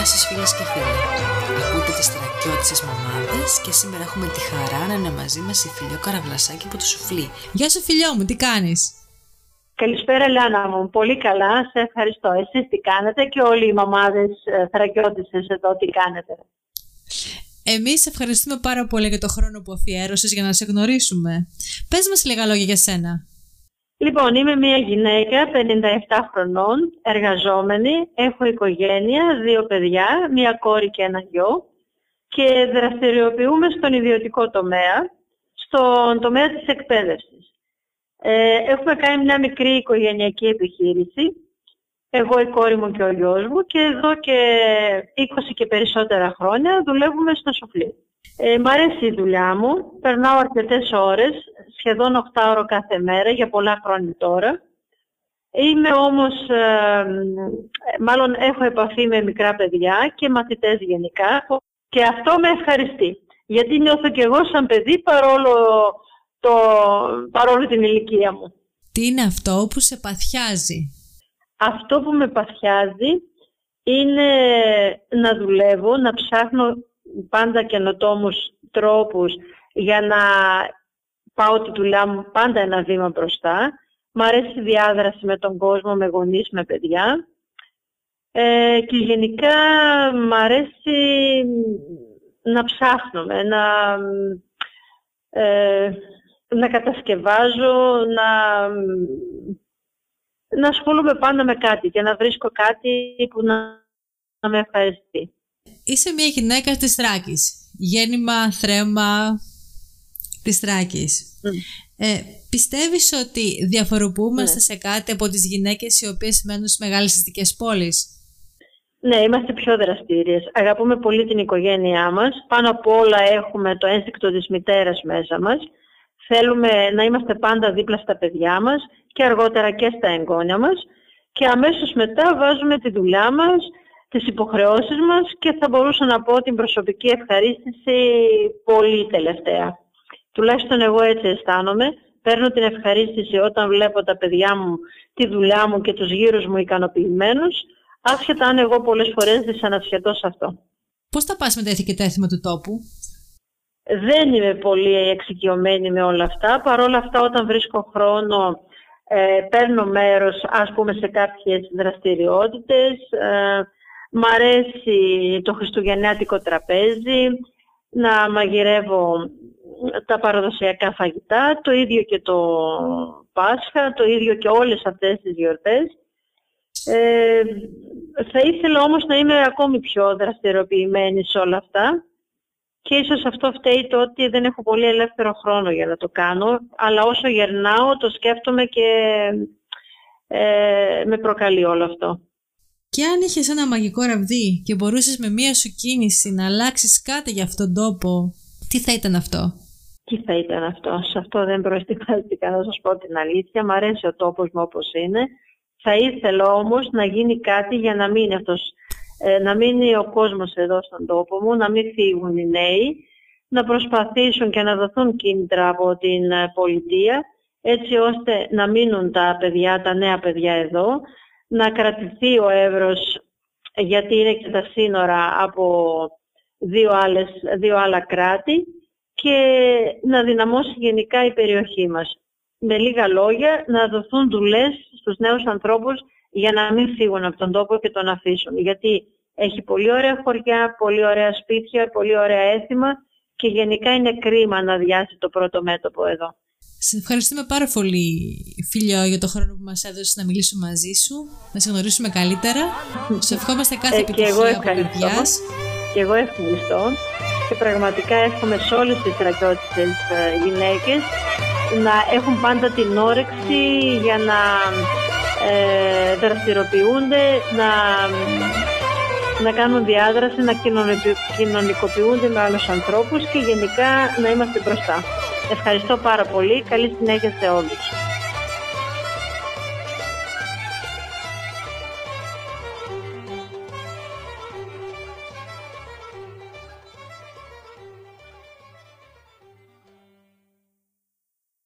Γεια σας φίλες και φίλοι. Ακούτε τις τρακιώτισες μαμάδες και σήμερα έχουμε τη χαρά να είναι μαζί μας η Φιλιό Καραβλασάκη από το Σουφλί. Γεια σου φιλιό μου, τι κάνεις; Καλησπέρα Λιάννα μου. Πολύ καλά. Σε ευχαριστώ. Εσείς τι κάνετε και όλοι οι μαμάδες ε, θρακιώτισες εδώ τι κάνετε; Εμείς ευχαριστούμε πάρα πολύ για το χρόνο που αφιέρωσες για να σε γνωρίσουμε. Πες μας λίγα λόγια για σένα. Λοιπόν, είμαι μια γυναίκα 57 χρονών, εργαζόμενη, έχω οικογένεια, δύο παιδιά, μια κόρη και ένα γιο. Και δραστηριοποιούμε στον ιδιωτικό τομέα, στον τομέα της εκπαίδευσης. Ε, έχουμε κάνει μια μικρή οικογενειακή επιχείρηση, εγώ η κόρη μου και ο γιος μου. Και εδώ και 20 και περισσότερα χρόνια δουλεύουμε στο σοφλί. Ε, μ' αρέσει η δουλειά μου, περνάω αρκετές ώρες, σχεδόν 8 ώρο κάθε μέρα για πολλά χρόνια τώρα. Είμαι όμως, ε, μάλλον έχω επαφή με μικρά παιδιά και μαθητές γενικά και αυτό με ευχαριστεί. Γιατί νιώθω και εγώ σαν παιδί παρόλο, το, παρόλο την ηλικία μου. Τι είναι αυτό που σε παθιάζει; Αυτό που με παθιάζει είναι να δουλεύω, να ψάχνω πάντα καινοτόμους τρόπους για να πάω τη δουλειά μου πάντα ένα βήμα μπροστά. Μ' αρέσει η διάδραση με τον κόσμο, με γονείς, με παιδιά. Ε, και γενικά μ' αρέσει να ψάχνουμε, να, ε, να κατασκευάζω, να, να ασχολούμαι πάντα με κάτι και να βρίσκω κάτι που να, να με ευχαριστεί. Είσαι μια γυναίκα της Θράκης. Γέννημα, θρέμα της Θράκης. Ε, πιστεύεις ότι διαφοροποιούμαστε Ναι. σε κάτι από τις γυναίκες οι οποίες μένουν στις μεγάλες αστικές πόλεις; Ναι, είμαστε πιο δραστήριες. Αγαπούμε πολύ την οικογένειά μας. Πάνω απ' όλα έχουμε το ένστικτο της μητέρας μέσα μας. Θέλουμε να είμαστε πάντα δίπλα στα παιδιά μας και αργότερα και στα εγγόνια μας. Και αμέσως μετά βάζουμε τη δουλειά μας, τις υποχρεώσεις μας και θα μπορούσα να πω την προσωπική ευχαρίστηση πολύ τελευταία. Τουλάχιστον εγώ έτσι αισθάνομαι. Παίρνω την ευχαρίστηση όταν βλέπω τα παιδιά μου, τη δουλειά μου και τους γύρους μου ικανοποιημένους, άσχετα αν εγώ πολλές φορές δυσανασχετώ σε αυτό. Πώς θα πας με τα ήθη και τα έθιμα του τόπου; Δεν είμαι πολύ εξοικειωμένη με όλα αυτά. Παρ' όλα αυτά όταν βρίσκω χρόνο ε, παίρνω μέρος ας πούμε σε κάποιες δραστηριότητες. Ε, μ' αρέσει το χριστουγεννιάτικο τραπέζι, να μαγειρεύω τα παραδοσιακά φαγητά, το ίδιο και το Πάσχα, το ίδιο και όλες αυτές τις γιορτές. Ε, θα ήθελα όμως να είμαι ακόμη πιο δραστηριοποιημένη σε όλα αυτά και ίσως αυτό φταίει το ότι δεν έχω πολύ ελεύθερο χρόνο για να το κάνω, αλλά όσο γερνάω το σκέφτομαι και ε, με προκαλεί όλο αυτό. Και αν είχες ένα μαγικό ραβδί και μπορούσες με μία σου κίνηση να αλλάξεις κάτι για αυτόν τον τόπο, τι θα ήταν αυτό; Τι θα ήταν αυτό, σε αυτό δεν προετοιμάστηκα να σας πω την αλήθεια, μ' αρέσει ο τόπος μου όπως είναι. Θα ήθελα όμως να γίνει κάτι για να μείνει αυτός, ε, να μείνει ο κόσμος εδώ στον τόπο μου, να μην φύγουν οι νέοι, να προσπαθήσουν και να δοθούν κίνητρα από την ε, πολιτεία, έτσι ώστε να μείνουν τα παιδιά, τα νέα παιδιά εδώ, να κρατηθεί ο Εύρος, γιατί είναι και τα σύνορα από δύο, άλλες, δύο άλλα κράτη και να δυναμώσει γενικά η περιοχή μας. Με λίγα λόγια, να δοθούν δουλειές στους νέους ανθρώπους για να μην φύγουν από τον τόπο και τον αφήσουν. Γιατί έχει πολύ ωραία χωριά, πολύ ωραία σπίτια, πολύ ωραία έθιμα και γενικά είναι κρίμα να διάσει το πρώτο μέτωπο εδώ. Σε ευχαριστούμε πάρα πολύ, φίλιο, για το χρόνο που μας έδωσες να μιλήσουμε μαζί σου, να σε γνωρίσουμε καλύτερα. Σε ευχόμαστε κάθε Ε, και εγώ επιτυχία από ευχαριστώ. καρδιάς. Και εγώ ευχαριστώ και πραγματικά εύχομαι σε όλες τις στρατιώτες γυναίκες να έχουν πάντα την όρεξη για να ε, δραστηριοποιούνται, να, να κάνουν διάδραση, να κοινωνικο- κοινωνικοποιούνται με άλλους ανθρώπους και γενικά να είμαστε μπροστά. Ευχαριστώ πάρα πολύ. Καλή συνέχεια σε όλους.